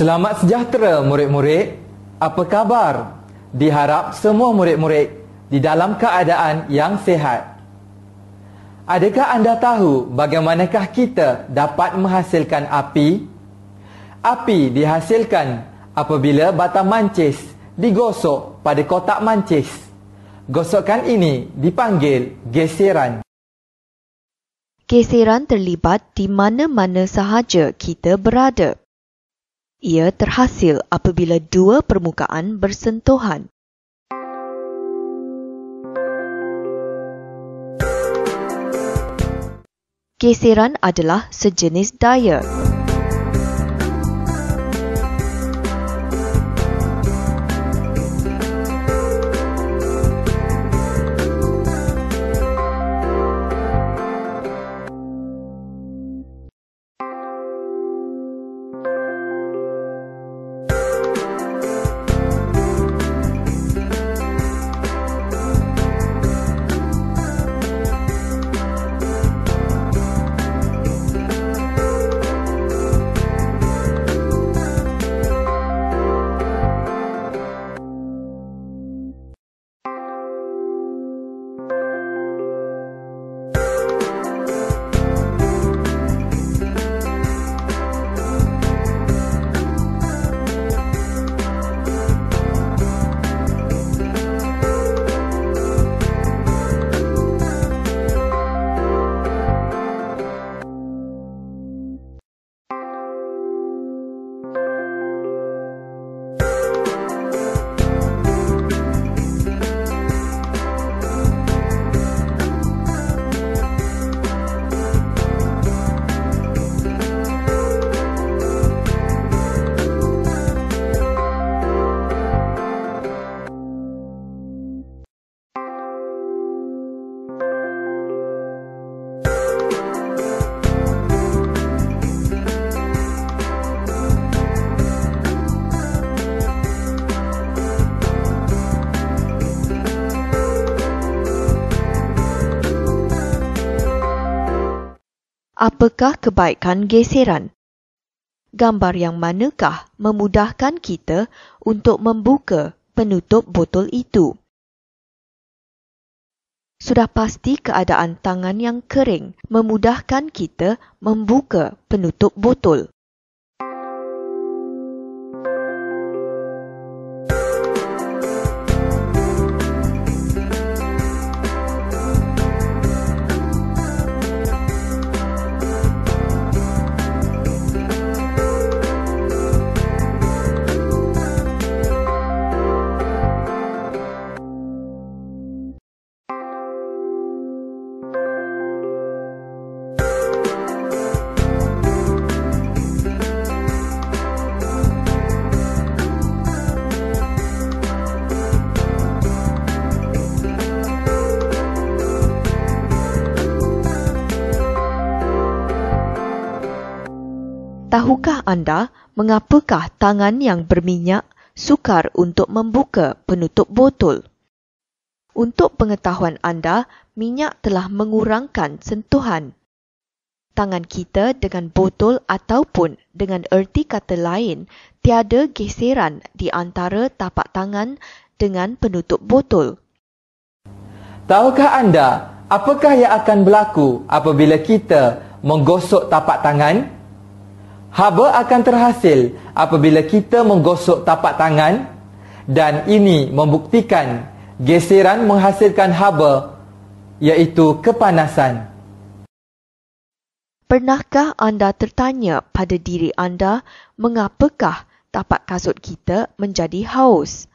Selamat sejahtera murid-murid. Apa khabar? Diharap semua murid-murid di dalam keadaan yang sehat. Adakah anda tahu bagaimanakah kita dapat menghasilkan api? Api dihasilkan apabila batang mancis digosok pada kotak mancis. Gosokan ini dipanggil geseran. Geseran terlibat di mana-mana sahaja kita berada. Ia terhasil apabila dua permukaan bersentuhan. Geseran adalah sejenis daya. Apakah kebaikan geseran? Gambar yang manakah memudahkan kita untuk membuka penutup botol itu? Sudah pasti keadaan tangan yang kering memudahkan kita membuka penutup botol. Anda mengapakah tangan yang berminyak sukar untuk membuka penutup botol? Untuk pengetahuan anda, minyak telah mengurangkan sentuhan. Tangan kita dengan botol ataupun dengan erti kata lain, tiada geseran di antara tapak tangan dengan penutup botol. Tahukah anda apakah yang akan berlaku apabila kita menggosok tapak tangan? Haba akan terhasil apabila kita menggosok tapak tangan dan ini membuktikan geseran menghasilkan haba iaitu kepanasan. Pernahkah anda tertanya pada diri anda mengapakah tapak kasut kita menjadi haus.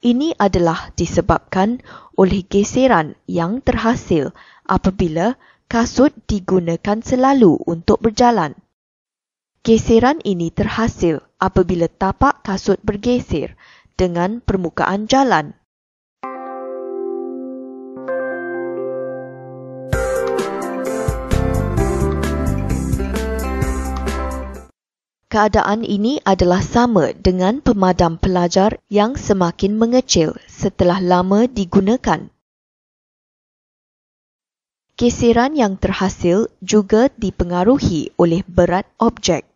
Ini adalah disebabkan oleh geseran yang terhasil apabila kasut digunakan selalu untuk berjalan. Geseran ini terhasil apabila tapak kasut bergeser dengan permukaan jalan. Keadaan ini adalah sama dengan pemadam pelajar yang semakin mengecil setelah lama digunakan. Geseran yang terhasil juga dipengaruhi oleh berat objek.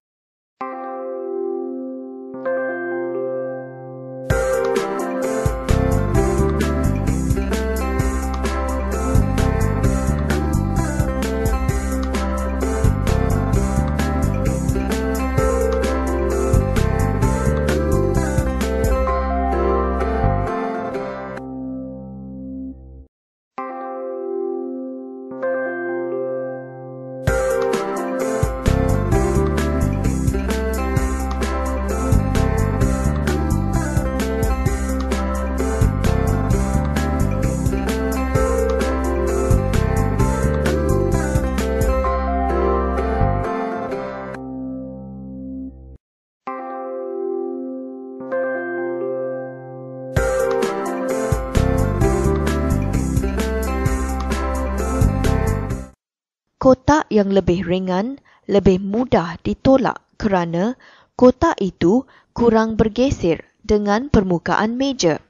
Kotak yang lebih ringan lebih mudah ditolak kerana kotak itu kurang bergeser dengan permukaan meja.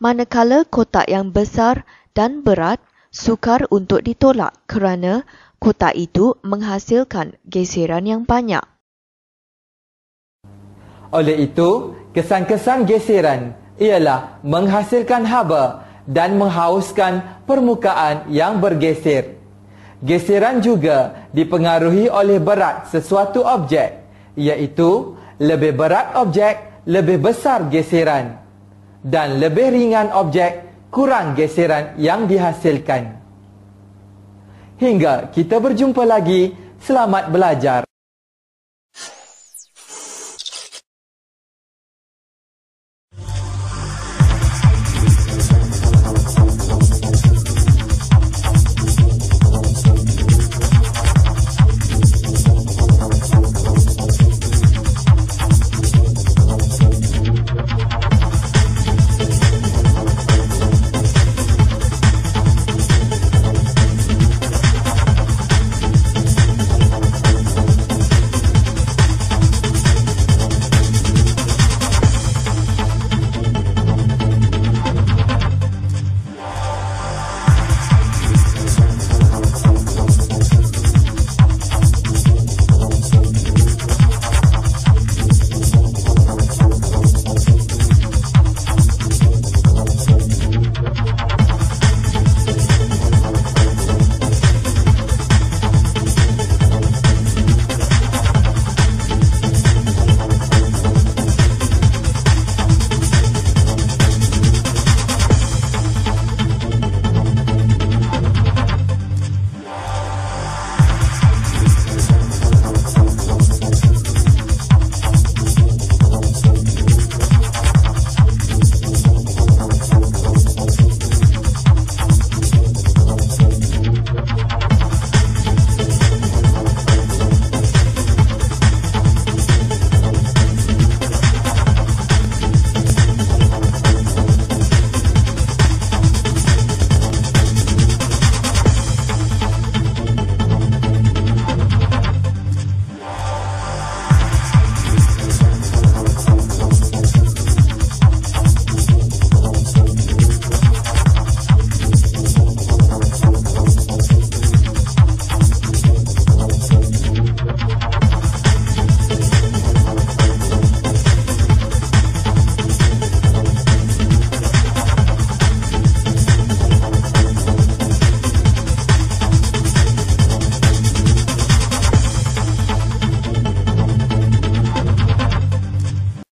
Manakala kotak yang besar dan berat sukar untuk ditolak kerana kotak itu menghasilkan geseran yang banyak. Oleh itu, kesan-kesan geseran ialah menghasilkan haba dan menghauskan permukaan yang bergeser. Geseran juga dipengaruhi oleh berat sesuatu objek, iaitu lebih berat objek, lebih besar geseran dan lebih ringan objek, kurang geseran yang dihasilkan. Hingga kita berjumpa lagi, selamat belajar.